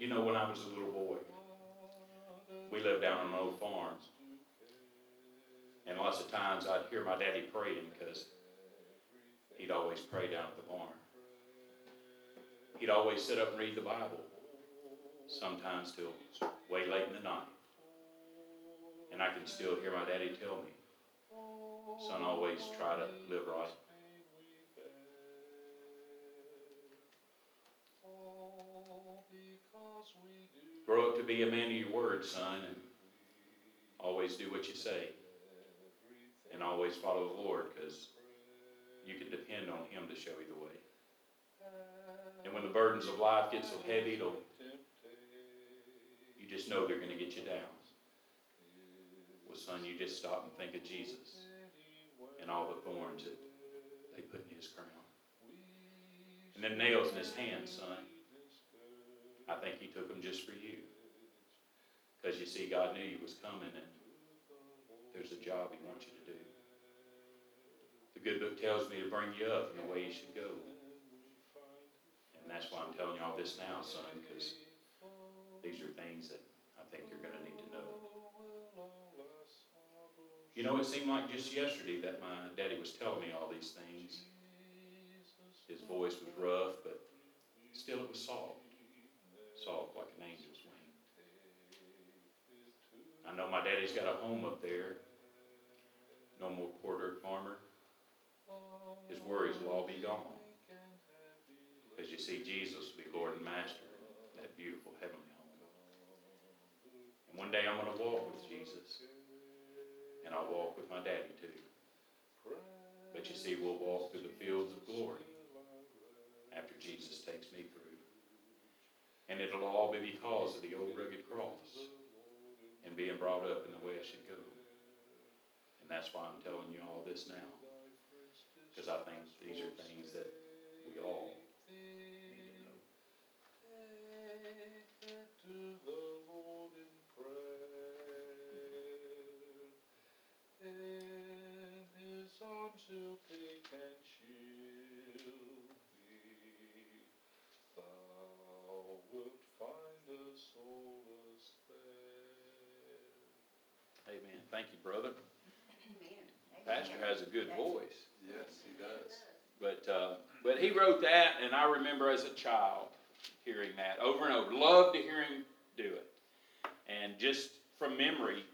You know, when I was a little boy, we lived down on old farm. And lots of times I'd hear my daddy praying because he'd always pray down at the barn. He'd always sit up and read the Bible, sometimes till way late in the night. And I can still hear my daddy tell me, son, always try to live right. Grow up to be a man of your word, son, and always do what you say. And always follow the Lord because you can depend on Him to show you the way. And when the burdens of life get so heavy, it'll, you just know they're going to get you down. Well, son, you just stop and think of Jesus and all the thorns that they put in His crown. And them nails in His hands, son. I think He took them just for you. Because you see, God knew you was coming and there's a job He wants you to do. The good book tells me to bring you up in the way you should go. And that's why I'm telling you all this now, son, because these are things that I think you're going to need to know. You know, it seemed like just yesterday that my daddy was telling me all these things. His voice was rough, but still it was soft. Like an angel's wing. I know my daddy's got a home up there. No more quarter farmer. His worries will all be gone. Because you see, Jesus will be Lord and Master in that beautiful heavenly home. And one day I'm going to walk with Jesus. And I'll walk with my daddy too. But you see, we'll walk through the fields of glory after Jesus takes me through. And it'll all be because of the old rugged cross and being brought up in the way I should go. And that's why I'm telling you all this now. Because I think these are things that we all. Until take and shield thee, thou wilt find a solace there. Amen. Thank you, brother. Amen. Pastor has a good voice. Yes, he does. But, uh, but he wrote that, and I remember as a child hearing that over and over. Loved to hear him do it. And just from memory,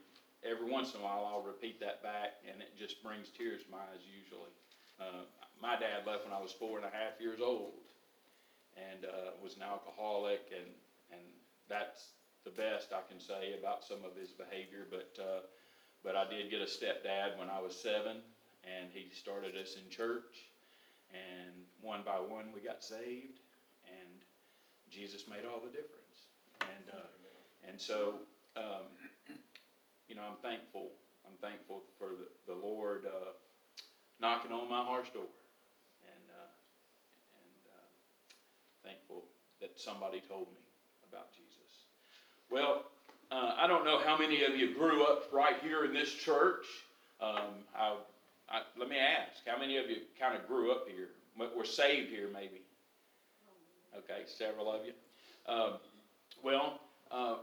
every once in a while I'll repeat that back, and it just brings tears to my eyes usually. Uh, my dad left when I was four and a half years old, and uh, was an alcoholic, and and that's the best I can say about some of his behavior. But uh, but I did get a stepdad when I was seven, and he started us in church, and one by one we got saved, and Jesus made all the difference. And uh, and so. Um, you know, I'm thankful. I'm thankful for the, the Lord uh, knocking on my heart's door, and uh, and uh, thankful that somebody told me about Jesus. Well, uh, I don't know how many of you grew up right here in this church. Um, I, I, let me ask, how many of you kind of grew up here? Were saved here, maybe? Okay, several of you. Um, well. Uh,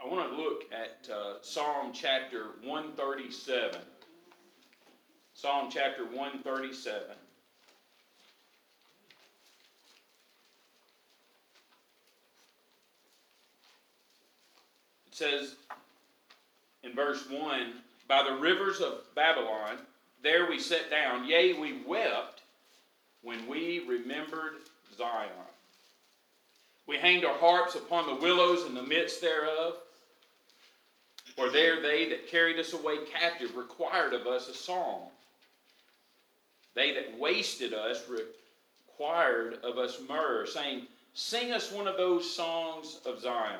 I want to look at uh, Psalm chapter 137. Psalm chapter 137. Says in verse 1 By the rivers of Babylon, there we sat down, yea, we wept when we remembered Zion. We hanged our harps upon the willows in the midst thereof. For there they that carried us away captive required of us a song. They that wasted us required of us myrrh, saying, Sing us one of those songs of Zion.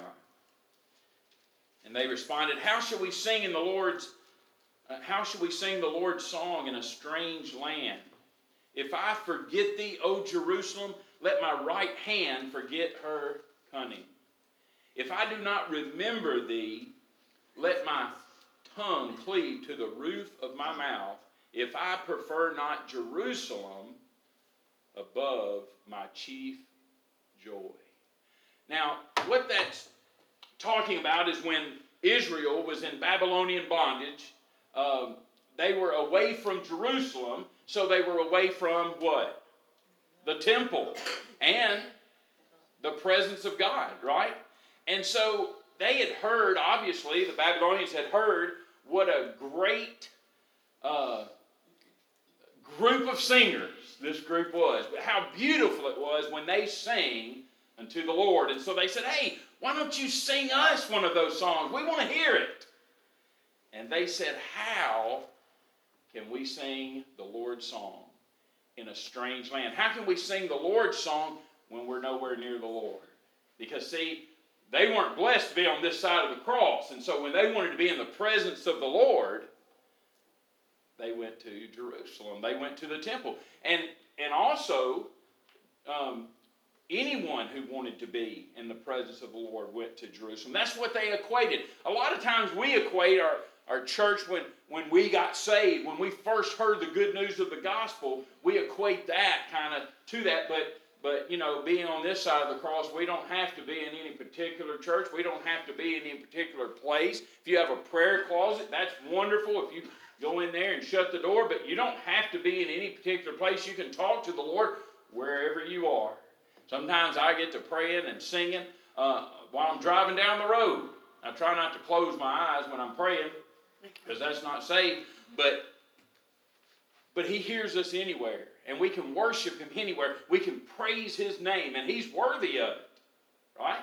And they responded, How shall we sing in the Lord's uh, how shall we sing the Lord's song in a strange land? If I forget thee, O Jerusalem, let my right hand forget her cunning. If I do not remember thee, let my tongue cleave to the roof of my mouth. If I prefer not Jerusalem above my chief joy. Now, what that's talking about is when Israel was in Babylonian bondage, um, they were away from Jerusalem, so they were away from what? The temple and the presence of God, right? And so they had heard, obviously, the Babylonians had heard what a great uh, group of singers this group was, how beautiful it was when they sang unto the Lord. And so they said, Hey, why don't you sing us one of those songs? We want to hear it. And they said, How can we sing the Lord's song in a strange land? How can we sing the Lord's song when we're nowhere near the Lord? Because, see, they weren't blessed to be on this side of the cross. And so when they wanted to be in the presence of the Lord, they went to Jerusalem. They went to the temple. And, and also, um, anyone who wanted to be in the presence of the Lord went to Jerusalem. That's what they equated. A lot of times we equate our, our church when, when we got saved, when we first heard the good news of the gospel, we equate that kind of to that. But but you know, being on this side of the cross, we don't have to be in any particular church. We don't have to be in any particular place. If you have a prayer closet, that's wonderful. If you go in there and shut the door, but you don't have to be in any particular place. You can talk to the Lord wherever you are. Sometimes I get to praying and singing uh, while I'm driving down the road. I try not to close my eyes when I'm praying because that's not safe. But but He hears us anywhere, and we can worship Him anywhere. We can praise His name, and He's worthy of it, right?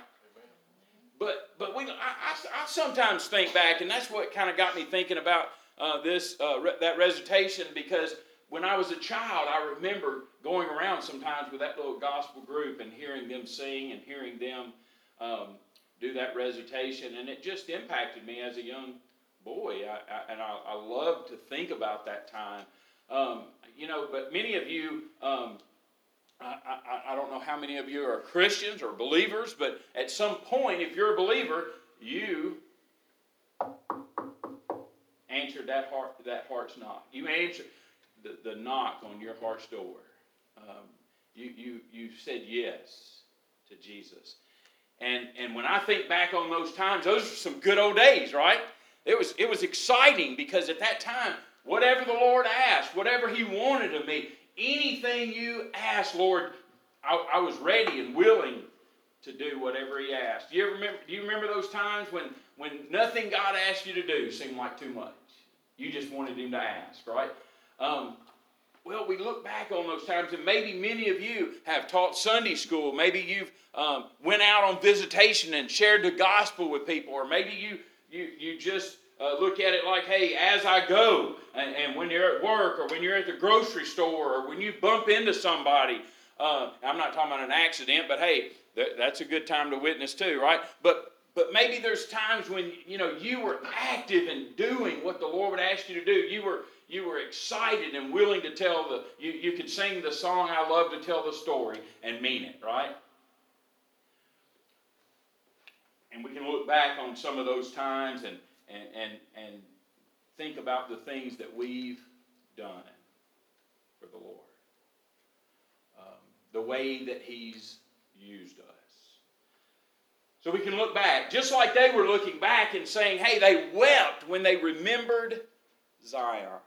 But but we I, I, I sometimes think back, and that's what kind of got me thinking about uh, this uh, re- that recitation because when I was a child, I remember going around sometimes with that little gospel group and hearing them sing and hearing them um, do that recitation, and it just impacted me as a young boy. I, I, and I, I love to think about that time. Um, you know, but many of you, um, I, I, don't know how many of you are Christians or believers, but at some point, if you're a believer, you answered that heart that heart's knock. You answered the, the knock on your heart's door. Um, you, you, you said yes to Jesus. And, and when I think back on those times, those are some good old days, right? It was, it was exciting because at that time, whatever the Lord asked, whatever He wanted of me, anything you asked, Lord, I, I was ready and willing to do whatever He asked. Do you ever remember? Do you remember those times when when nothing God asked you to do seemed like too much? You just wanted Him to ask, right? Um, well, we look back on those times, and maybe many of you have taught Sunday school. Maybe you've um, went out on visitation and shared the gospel with people, or maybe you you you just uh, look at it like, hey, as I go, and, and, when you're at work, or when you're at the grocery store, or when you bump into somebody. Uh, I'm not talking about an accident, but hey, th- that's a good time to witness too, right? But but maybe there's times when you know you were active in doing what the Lord would ask you to do. You were you were excited and willing to tell the you, you could sing the song I love to tell the story and mean it, right? And we can look back on some of those times and and and, and think about the things that we've done for the Lord. Um, the way that He's used us. So we can look back, just like they were looking back and saying, hey, they wept when they remembered Zion.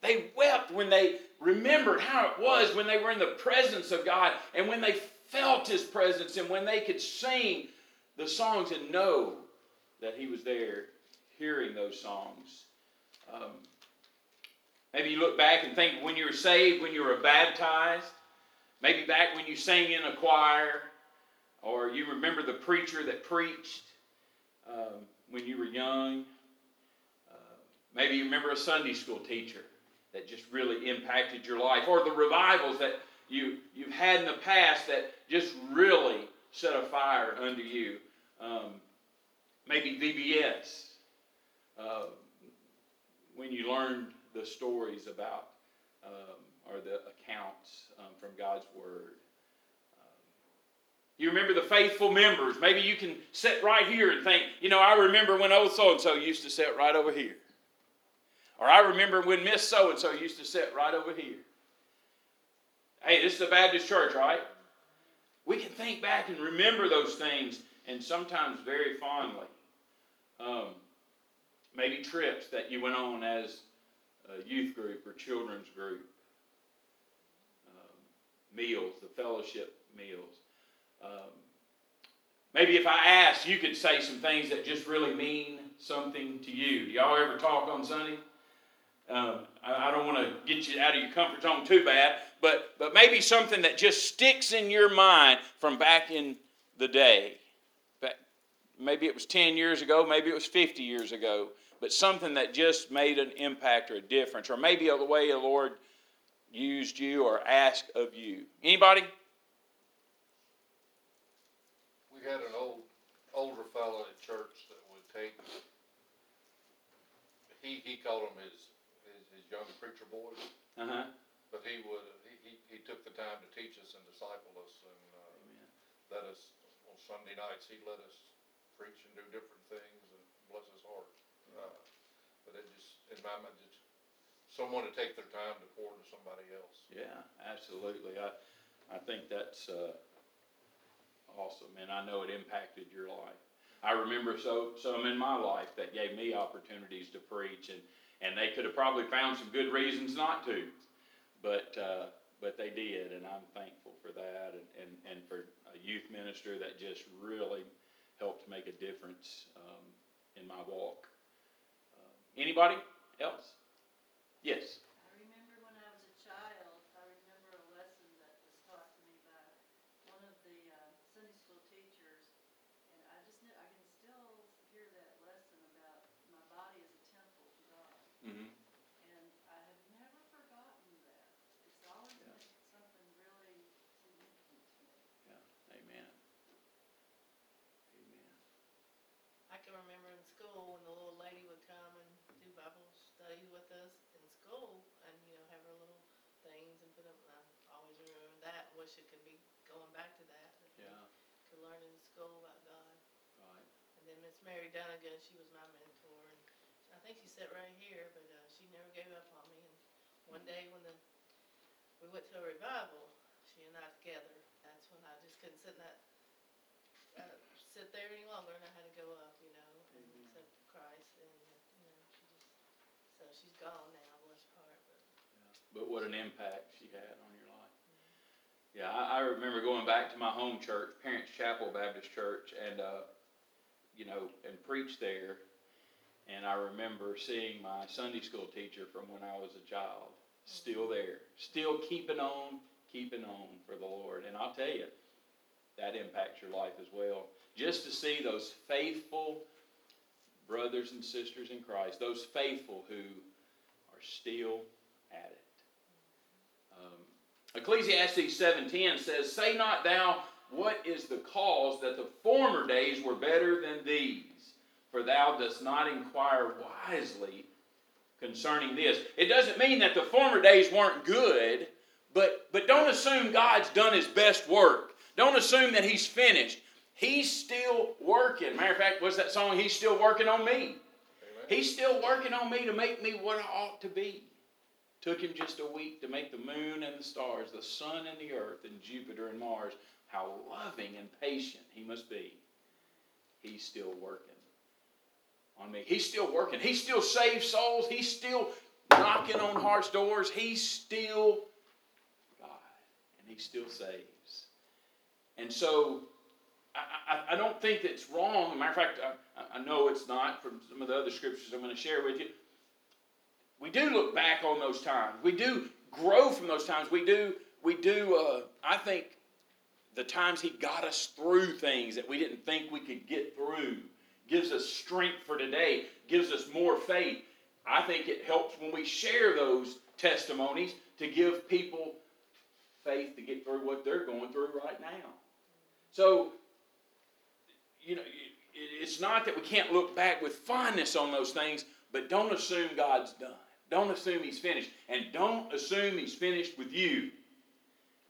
They wept when they remembered how it was when they were in the presence of God and when they felt His presence and when they could sing the songs and know that He was there hearing those songs. Um, maybe you look back and think when you were saved, when you were baptized, maybe back when you sang in a choir, or you remember the preacher that preached um, when you were young. Uh, maybe you remember a Sunday school teacher that just really impacted your life, or the revivals that you, you've had in the past that just really set a fire under you. Um, maybe VBS, uh, when you learned the stories about um, or the accounts um, from God's Word. You remember the faithful members. Maybe you can sit right here and think, you know, I remember when old so and so used to sit right over here. Or I remember when Miss so and so used to sit right over here. Hey, this is a Baptist church, right? we can think back and remember those things, and sometimes very fondly. Um, maybe trips that you went on as a youth group or children's group. Um, meals, the fellowship meals. Um, maybe if I asked, you could say some things that just really mean something to you. Do y'all ever talk on Sunday? Um, I, I don't want to get you out of your comfort zone too bad, but but maybe something that just sticks in your mind from back in the day. Maybe it was ten years ago, maybe it was fifty years ago, but something that just made an impact or a difference, or maybe the way the Lord used you or asked of you. Anybody? We had an old, older fellow at church that would take, he, he called them his, young preacher boys, Uh huh. but he would, he, he, he took the time to teach us and disciple us and, uh, let us, on Sunday nights, he let us preach and do different things and bless his heart. Uh, But it just, in my mind, just, someone to take their time to pour into somebody else. Yeah, absolutely. I, I think that's uh, awesome, and I know it impacted your life. I remember so some in my life that gave me opportunities to preach, and, and they could have probably found some good reasons not to, but uh, but they did, and I'm thankful for that, and, and, and for a youth minister that just really helped make a difference um, in my walk. Uh, anybody else? Yes. I remember when I was a child, I remember a lesson that was taught to me by one of the uh, Sunday school teachers, and I just knew, I can still hear that lesson about my body as a temple to God, Mm-hmm. and I have never forgotten that. It's always Yeah. been something really significant to me. Amen. Amen. I can remember in school when the little lady would come and do Bible study with us in school and, you know, have her little things and put them, and I always remember that, wish it could be going back to that. that we Yeah. Could learn in school about God. Right. And then Miss Mary Dunnigan, she was my mentor and I think she sat right here, but, uh, she never gave up on me. And one day when the, we went to a revival, she and I together, that's when I just couldn't sit in that, uh, sit there any longer and I had to go up, you know, and Amen. accept Christ and, you know, she just, so she's gone now, bless her heart, but. But what an impact she had on your life. Yeah, I, I remember going back to my home church, Parents Chapel Baptist Church, and, uh, you know, and preached there. And I remember seeing my Sunday school teacher from when I was a child, still there, still keeping on, keeping on for the Lord. And I'll tell you, that impacts your life as well. Just to see those faithful brothers and sisters in Christ, those faithful who are still at it. Um, Ecclesiastes 7:10 says, "Say not thou, what is the cause that the former days were better than these? For thou dost not inquire wisely concerning this." It doesn't mean that the former days weren't good, but but don't assume God's done his best work. Don't assume that he's finished. He's still working. Matter of fact, what's that song? He's still working on me. He's still working on me to make me what I ought to be. Took him just a week to make the moon and the stars, the sun and the earth, and Jupiter and Mars. How loving and patient he must be. He's still working on me. He's still working. He still saves souls. He's still knocking on hearts' doors. He's still God, and he still saves. And so, I, I, I don't think that's wrong. Matter of fact, I, I know it's not from some of the other scriptures I'm going to share with you. We do look back on those times. We do grow from those times. We do, we do. Uh, I think the times He got us through things that we didn't think we could get through gives us strength for today. Gives us more faith. I think it helps when we share those testimonies to give people faith to get through what they're going through right now. So, you know, it's not that we can't look back with fondness on those things, but don't assume God's done. Don't assume He's finished. And don't assume He's finished with you.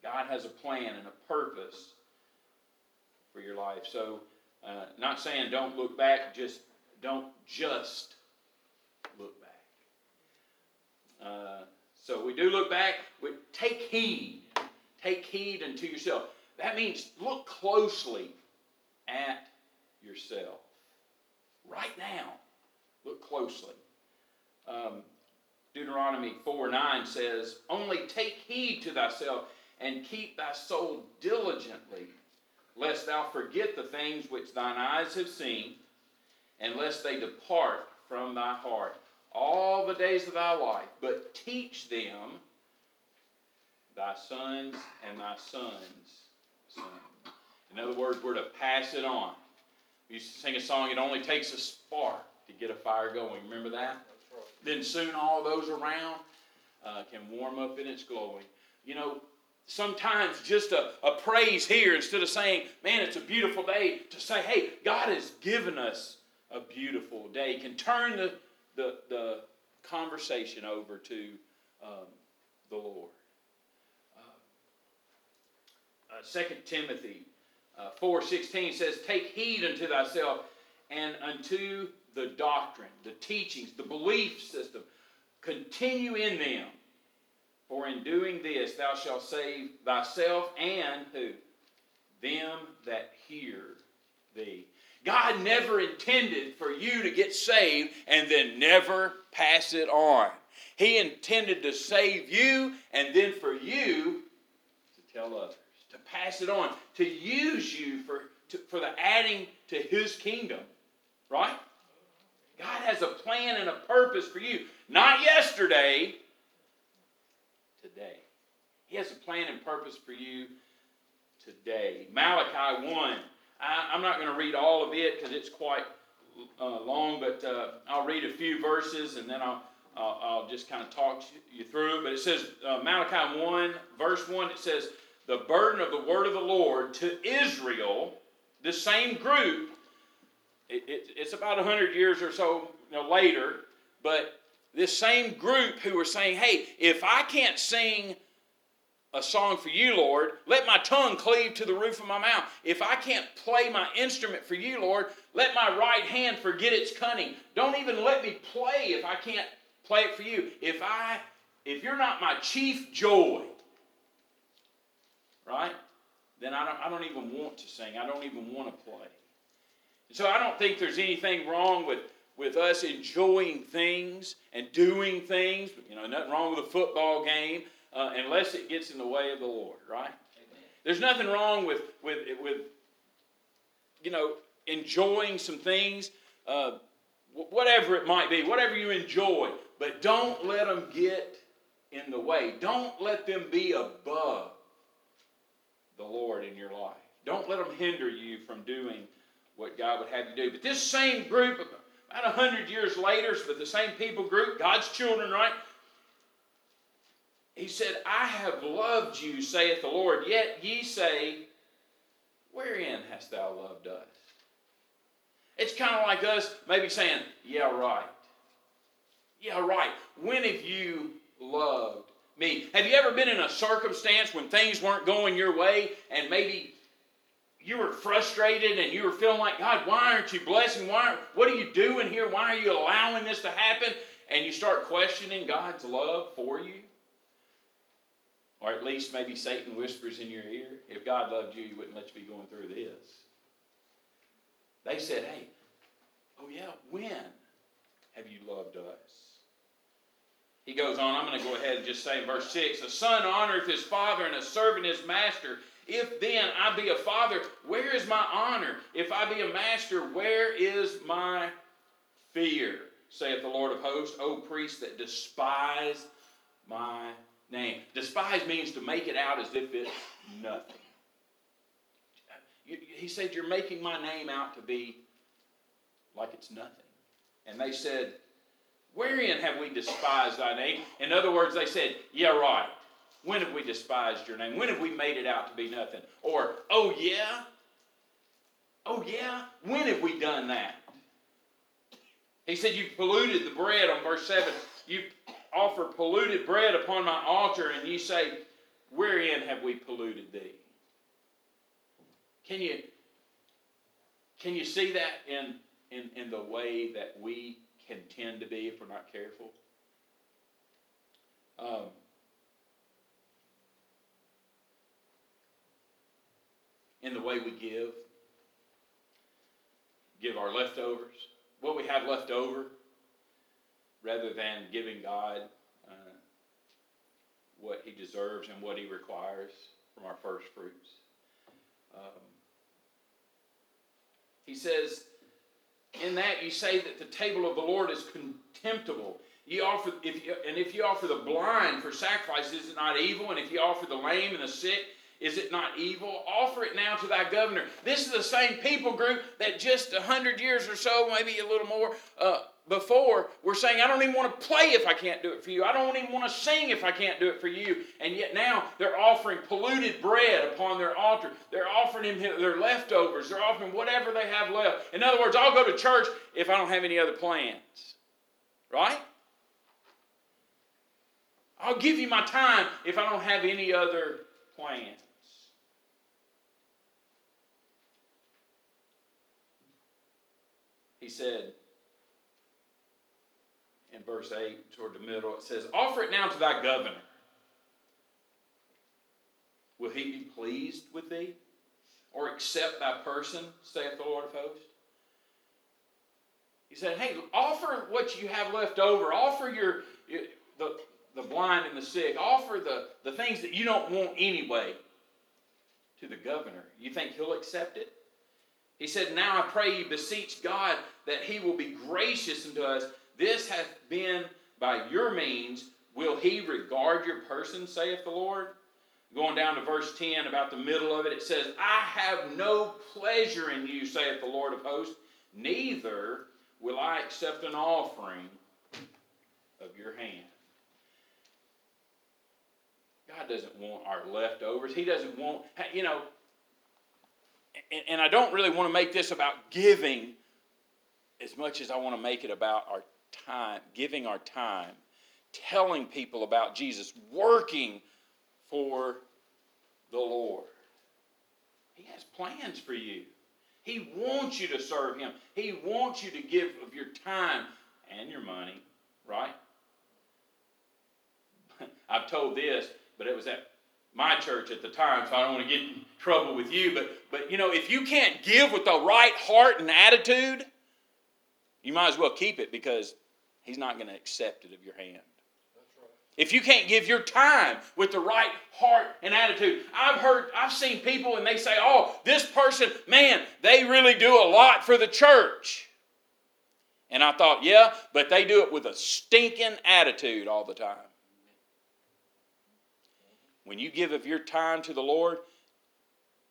God has a plan and a purpose for your life. So, uh, not saying don't look back, just don't just look back. Uh, so we do look back. We take heed. Take heed unto yourself. That means look closely at yourself. Right now, look closely. Um, Deuteronomy 4 9 says, Only take heed to thyself and keep thy soul diligently, lest thou forget the things which thine eyes have seen, and lest they depart from thy heart all the days of thy life, but teach them thy sons and thy sons' sons. In other words, we're to pass it on. We used to sing a song, it only takes a spark to get a fire going. Remember that? Right. then soon all those around uh, can warm up in its glowing. You know, sometimes just a, a praise here instead of saying, man, it's a beautiful day, to say, hey, God has given us a beautiful day can turn the, the, the conversation over to um, the Lord. Uh, uh, 2 Timothy uh, 4.16 says, Take heed unto thyself and unto the doctrine, the teachings, the belief system. Continue in them. For in doing this thou shalt save thyself and who? Them that hear thee. God never intended for you to get saved and then never pass it on. He intended to save you and then for you to tell others, pass it on, to use you for, to, for the adding to His kingdom. Right? God has a plan and a purpose for you. Not yesterday, today. He has a plan and purpose for you today. Malachi 1. I, am not going to read all of it because it's quite uh, long, but uh, I'll read a few verses and then I'll, I'll, I'll just kind of talk you through. But it says, uh, Malachi 1, verse 1, it says, The burden of the word of the Lord to Israel, the same group, it, it, it's about 100 years or so you know, later, but this same group who were saying, hey, if I can't sing a song for you, Lord, let my tongue cleave to the roof of my mouth. If I can't play my instrument for you, Lord, let my right hand forget its cunning. Don't even let me play if I can't play it for you. If I if you're not my chief joy, right? Then I don't I don't even want to sing. I don't even want to play. So I don't think there's anything wrong with, with us enjoying things and doing things. You know, nothing wrong with a football game uh, unless it gets in the way of the Lord, right? Amen. There's nothing wrong with, with, with, you know, enjoying some things, uh, whatever it might be, whatever you enjoy, but don't let them get in the way. Don't let them be above the Lord in your life. Don't let them hinder you from doing what God would have you do. But this same group, about a hundred years later, but the same people group, God's children, right? He said, I have loved you, saith the Lord, yet ye say, Wherein hast thou loved us? It's kind of like us maybe saying, Yeah, right. Yeah, right. When have you loved me? Have you ever been in a circumstance when things weren't going your way and maybe you were frustrated and you were feeling like, God, why aren't you blessing? Why, what are you doing here? Why are you allowing this to happen? And you start questioning God's love for you. Or at least maybe Satan whispers in your ear, if God loved you, he wouldn't let you be going through this. They said, hey, oh yeah, when have you loved us? He goes on, I'm going to go ahead and just say in verse 6 A son honoreth his father, and a servant his master. If then I be a father, where is my honor? If I be a master, where is my fear? Saith the Lord of hosts, O priests that despise my name. Despise means to make it out as if it's nothing. He said, You're making my name out to be like it's nothing. And they said, Wherein have we despised thy name? In other words, they said, Yeah, right. When have we despised your name? When have we made it out to be nothing? Or, oh yeah? Oh yeah? When have we done that? He said, You've polluted the bread on verse 7. You offer polluted bread upon my altar, and you say, Wherein have we polluted thee? Can you, can you see that in, in, in the way that we can tend to be if we're not careful? Um, in the way we give. Give our leftovers, what we have left over, rather than giving God uh, what He deserves and what He requires from our first fruits. Um, he says, in that you say that the table of the Lord is contemptible. You offer, if you, and if you offer the blind for sacrifice, is it not evil? And if you offer the lame and the sick, is it not evil? Offer it now to thy governor. This is the same people group that just a hundred years or so, maybe a little more, uh, before were saying, I don't even want to play if I can't do it for you. I don't even want to sing if I can't do it for you. And yet now they're offering polluted bread upon their altar. They're offering him their leftovers. They're offering whatever they have left. In other words, I'll go to church if I don't have any other plans. Right? I'll give you my time if I don't have any other plans. He said verse 8, toward the middle, it says, Offer it now to thy governor. Will he be pleased with thee? Or accept thy person, saith the Lord of hosts? He said, Hey, offer what you have left over. Offer your, your the, the blind and the sick. Offer the, the things that you don't want anyway to the governor. You think he'll accept it? He said, Now I pray you beseech God that he will be gracious unto us. This hath been by your means. Will he regard your person, saith the Lord? Going down to verse 10, about the middle of it, it says, I have no pleasure in you, saith the Lord of hosts, neither will I accept an offering of your hand. God doesn't want our leftovers. He doesn't want, you know, and, and I don't really want to make this about giving as much as I want to make it about our time, giving our time, telling people about Jesus, working for the Lord. He has plans for you. He wants you to serve Him. He wants you to give of your time and your money, right? I've told this, but it was at my church at the time, so I don't want to get in trouble with you. But, but you know, if you can't give with the right heart and attitude, you might as well keep it because He's not going to accept it of your hand. If you can't give your time with the right heart and attitude, I've heard, I've seen people and they say, oh, this person, man, they really do a lot for the church. And I thought, yeah, but they do it with a stinking attitude all the time. When you give of your time to the Lord,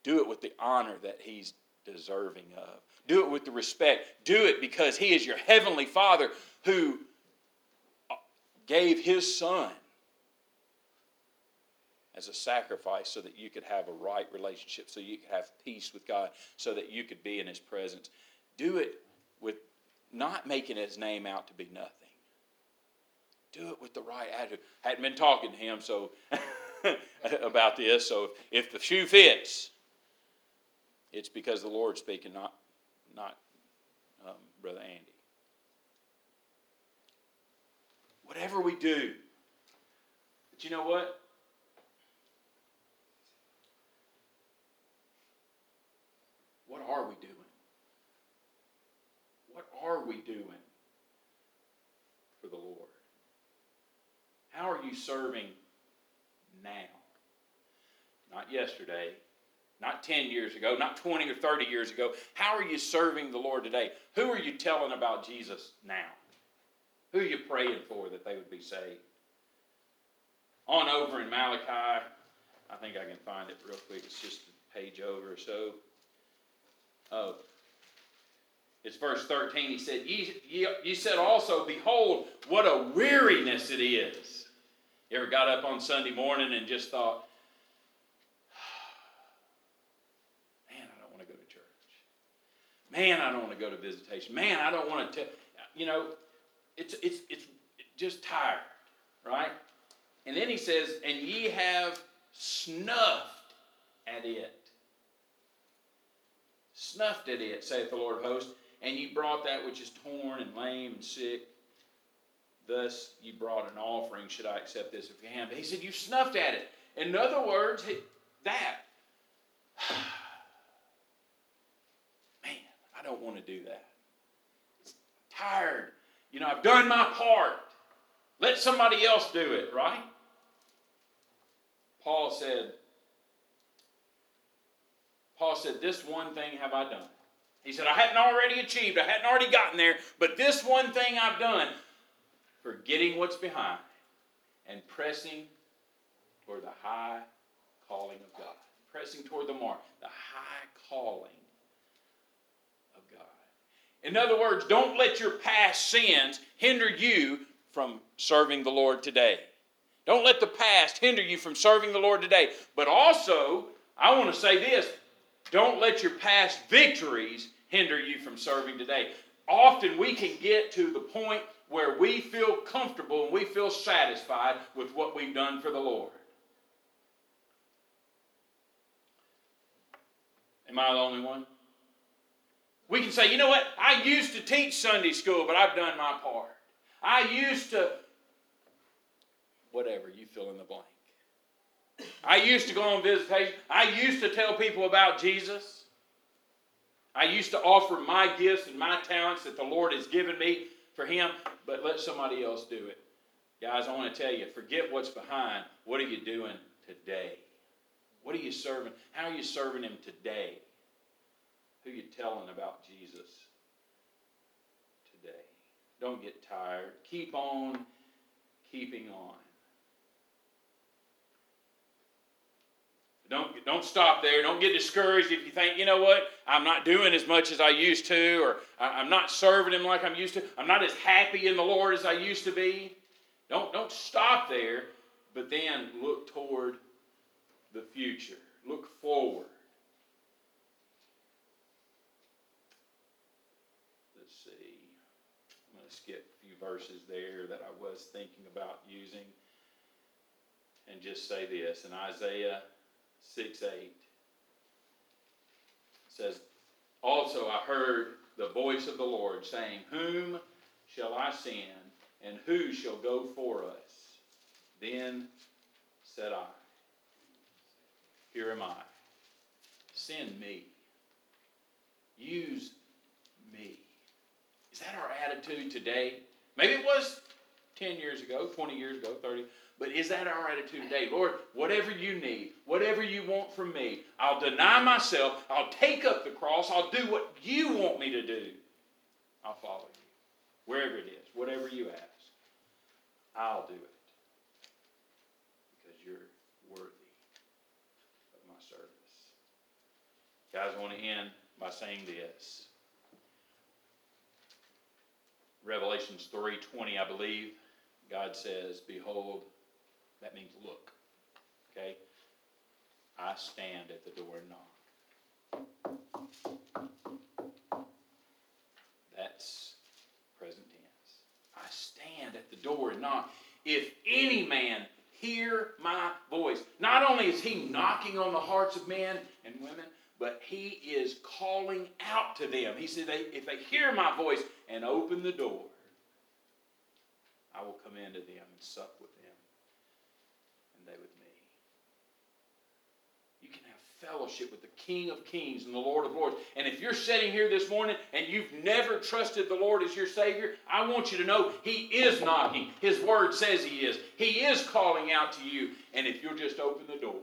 do it with the honor that He's deserving of. Do it with the respect. Do it because He is your heavenly Father who uh, gave His Son as a sacrifice so that you could have a right relationship, so you could have peace with God, so that you could be in His presence. Do it with not making His name out to be nothing. Do it with the right attitude. I Hadn't been talking to him, so about this. So if the shoe fits, it's because the Lord's speaking, not not um, Brother Andy. Whatever we do, but you know what? What are we doing? What are we doing for the Lord? How are you serving now? Not yesterday, not 10 years ago, not 20 or 30 years ago. How are you serving the Lord today? Who are you telling about Jesus now? Who are you praying for that they would be saved? On over in Malachi, I think I can find it real quick. It's just a page over or so. Oh, it's verse 13. He said, ye, ye, ye said also, Behold, what a weariness it is. You ever got up on Sunday morning and just thought, man, I don't want to go to church. Man, I don't want to go to visitation. Man, I don't want to, you know, it's, it's, it's just tired, right? And then he says, and ye have snuffed at it. Snuffed at it, saith the Lord of hosts, and ye brought that which is torn and lame and sick. Thus ye brought an offering. Should I accept this of hand? But he said, You snuffed at it. In other words, that. Don't want to do that. It's tired. You know, I've done my part. Let somebody else do it, right? Paul said, Paul said, This one thing have I done. He said, I hadn't already achieved, I hadn't already gotten there, but this one thing I've done, forgetting what's behind and pressing toward the high calling of God. Pressing toward the mark, the high calling. In other words, don't let your past sins hinder you from serving the Lord today. Don't let the past hinder you from serving the Lord today. But also, I want to say this don't let your past victories hinder you from serving today. Often we can get to the point where we feel comfortable and we feel satisfied with what we've done for the Lord. Am I the only one? We can say, you know what? I used to teach Sunday school, but I've done my part. I used to, whatever, you fill in the blank. I used to go on visitation. I used to tell people about Jesus. I used to offer my gifts and my talents that the Lord has given me for Him, but let somebody else do it. Guys, I want to tell you forget what's behind. What are you doing today? What are you serving? How are you serving Him today? Who you telling about Jesus today? Don't get tired. Keep on keeping on. Don't, don't stop there. Don't get discouraged if you think, you know what, I'm not doing as much as I used to, or I'm not serving Him like I'm used to. I'm not as happy in the Lord as I used to be. Don't, don't stop there, but then look toward the future. Look forward. Let's see. I'm going to skip a few verses there that I was thinking about using and just say this. In Isaiah 6 8 says, Also I heard the voice of the Lord saying, Whom shall I send, and who shall go for us? Then said I, Here am I. Send me. Use me. Is that our attitude today? Maybe it was 10 years ago, 20 years ago, 30. But is that our attitude today? Lord, whatever you need, whatever you want from me, I'll deny myself. I'll take up the cross. I'll do what you want me to do. I'll follow you. Wherever it is, whatever you ask, I'll do it. Because you're worthy of my service. Guys, I want to end by saying this. Revelations 3:20, I believe, God says, Behold, that means look. Okay? I stand at the door and knock. That's present tense. I stand at the door and knock. If any man hear my voice, not only is he knocking on the hearts of men and women, but he is calling out to them. He said, if they hear my voice and open the door, I will come into them and sup with them, and they with me. You can have fellowship with the King of Kings and the Lord of Lords. And if you're sitting here this morning and you've never trusted the Lord as your Savior, I want you to know He is knocking. His Word says He is. He is calling out to you. And if you'll just open the door,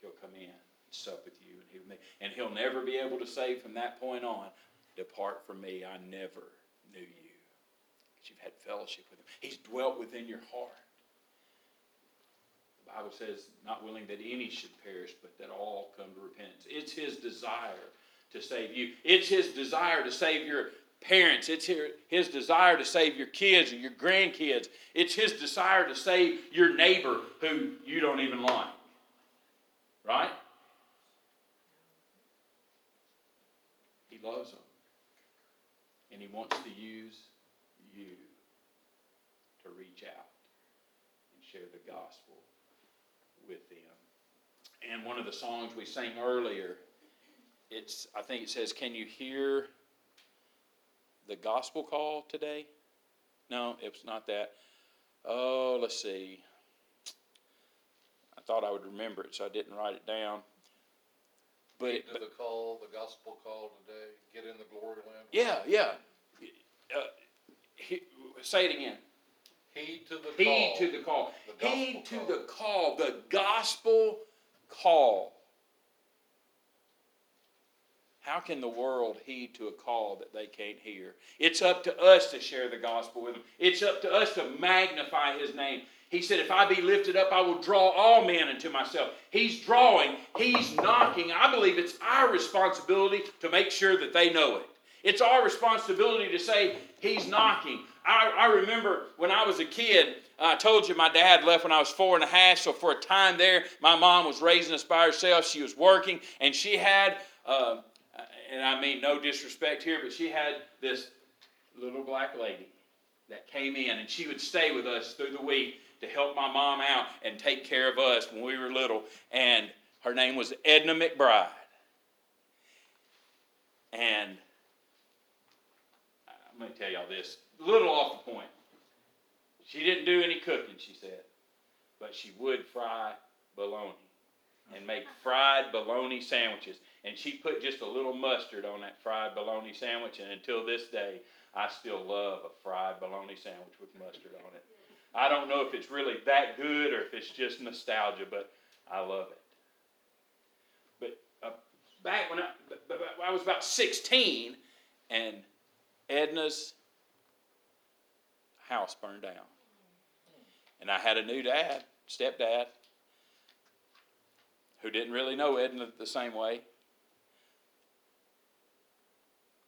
He'll come in and sup with you. And he'll, and he'll never be able to say from that point on, Depart from me, I never knew you you've had fellowship with him. He's dwelt within your heart. The Bible says, not willing that any should perish, but that all come to repentance. It's his desire to save you. It's his desire to save your parents. It's his desire to save your kids and your grandkids. It's his desire to save your neighbor who you don't even like. Right? He loves them. And he wants to use you to reach out and share the gospel with them. And one of the songs we sang earlier, it's I think it says, "Can you hear the gospel call today?" No, it's not that. Oh, let's see. I thought I would remember it, so I didn't write it down. But, Heed to the call, the gospel call today, get in the glory land. yeah, yeah. Uh, he, say it again. Heed to the call. Heed to the call. The Heed to call. the call, the gospel call. How can the world heed to a call that they can't hear? It's up to us to share the gospel with them. It's up to us to magnify his name. He said, If I be lifted up, I will draw all men unto myself. He's drawing, he's knocking. I believe it's our responsibility to make sure that they know it. It's our responsibility to say, He's knocking. I, I remember when I was a kid, I told you my dad left when I was four and a half, so for a time there, my mom was raising us by herself. She was working, and she had, uh, and I mean no disrespect here, but she had this little black lady that came in, and she would stay with us through the week to help my mom out and take care of us when we were little. And her name was Edna McBride. And I'm going to tell y'all this, a little off the point. She didn't do any cooking, she said, but she would fry bologna and make fried bologna sandwiches. And she put just a little mustard on that fried bologna sandwich, and until this day, I still love a fried bologna sandwich with mustard on it. I don't know if it's really that good or if it's just nostalgia, but I love it. But uh, back when I, but- but I was about 16, and Edna's house burned down. And I had a new dad, stepdad, who didn't really know Edna the same way.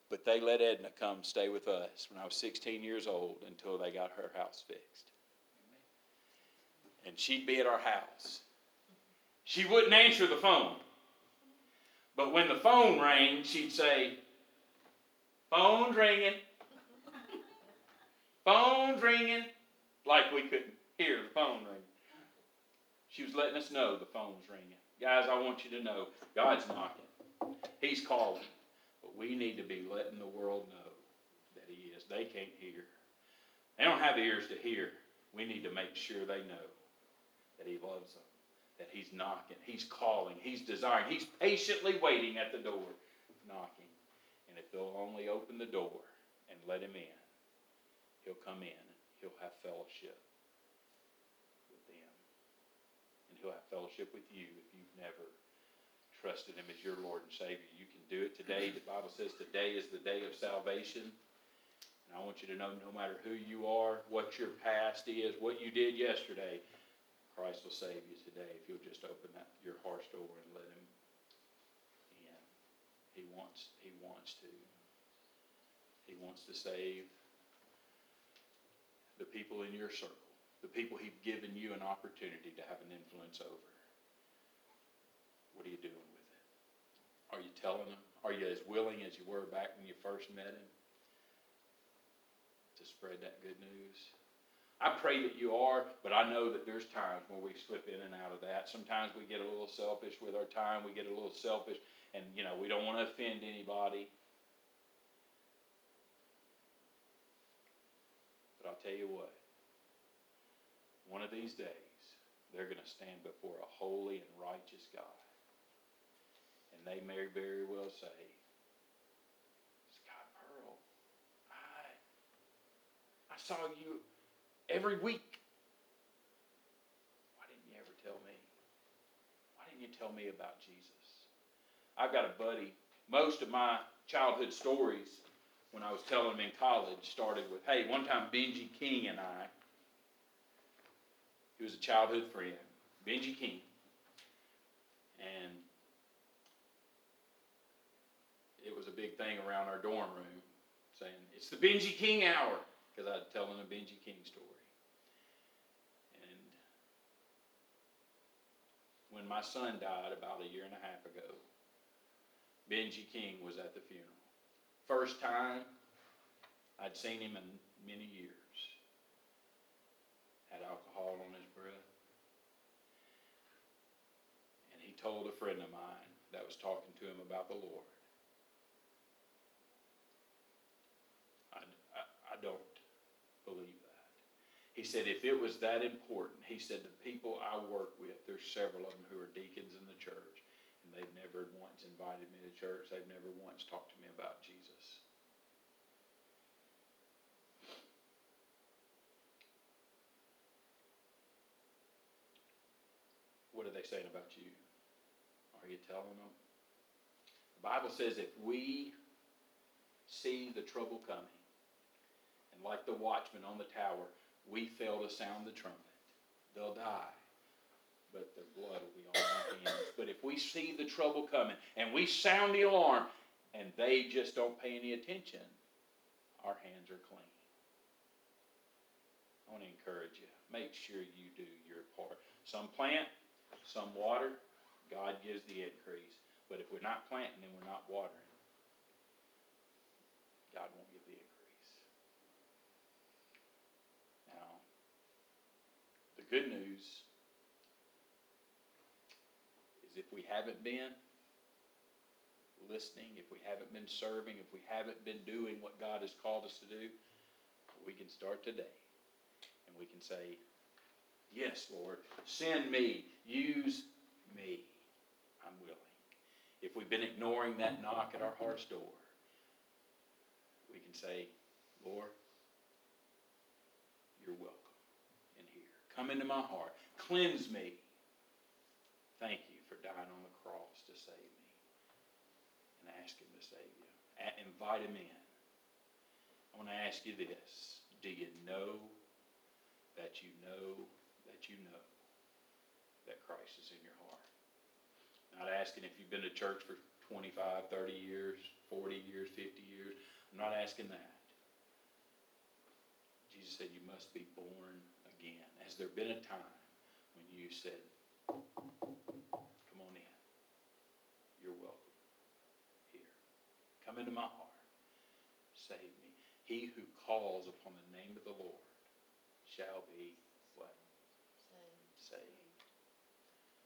But they let Edna come stay with us when I was 16 years old until they got her house fixed. And she'd be at our house. She wouldn't answer the phone. But when the phone rang, she'd say, Phone's ringing. Phone's ringing. Like we couldn't hear the phone ring. She was letting us know the phone was ringing. Guys, I want you to know God's knocking. He's calling. But we need to be letting the world know that He is. They can't hear. They don't have ears to hear. We need to make sure they know that He loves them, that He's knocking, He's calling, He's desiring, He's patiently waiting at the door, knocking. And if they'll only open the door and let Him in, He'll come in. He'll have fellowship with them. And He'll have fellowship with you if you've never trusted Him as your Lord and Savior. You can do it today. The Bible says today is the day of salvation. And I want you to know no matter who you are, what your past is, what you did yesterday, Christ will save you today if you'll just open that your heart's door and let Him in. He wants. He wants to. He wants to save the people in your circle, the people He's given you an opportunity to have an influence over. What are you doing with it? Are you telling them? Are you as willing as you were back when you first met Him to spread that good news? I pray that you are, but I know that there's times when we slip in and out of that. Sometimes we get a little selfish with our time. We get a little selfish, and you know we don't want to offend anybody. But I'll tell you what. One of these days, they're going to stand before a holy and righteous God, and they may very well say, "Scott Pearl, I, I saw you every week. Why didn't you ever tell me? Why didn't you tell me about Jesus? I've got a buddy. Most of my childhood stories, when I was telling them in college, started with, hey, one time Benji King and I, he was a childhood friend, Benji King, and it was a big thing around our dorm room saying, it's the Benji King hour, because I'd tell them a Benji King story. And when my son died about a year and a half ago, Benji King was at the funeral. First time I'd seen him in many years. Had alcohol on his breath. And he told a friend of mine that was talking to him about the Lord. I, I, I don't believe that. He said, if it was that important, he said, the people I work with, there's several of them who are deacons in the church, and they've never once invited me to church, they've never once talked to me about Jesus. What are they saying about you? Are you telling them? The Bible says if we see the trouble coming, and like the watchman on the tower, we fail to sound the trumpet, they'll die. But their blood will be on our hands. But if we see the trouble coming and we sound the alarm and they just don't pay any attention, our hands are clean. I want to encourage you. Make sure you do your part. Some plant, some water. God gives the increase. But if we're not planting and we're not watering, God won't give the increase. Now, the good news is if we haven't been listening, if we haven't been serving, if we haven't been doing what God has called us to do, we can start today. And we can say, Yes, Lord, send me, use me. I'm willing. If we've been ignoring that knock at our heart's door, we can say, Lord, you're welcome. Come into my heart. Cleanse me. Thank you for dying on the cross to save me. And ask him to save you. Invite him in. I want to ask you this. Do you know that you know that you know that Christ is in your heart? Not asking if you've been to church for 25, 30 years, 40 years, 50 years. I'm not asking that. Jesus said you must be born again. Has there been a time when you said, come on in. You're welcome here. Come into my heart. Save me. He who calls upon the name of the Lord shall be.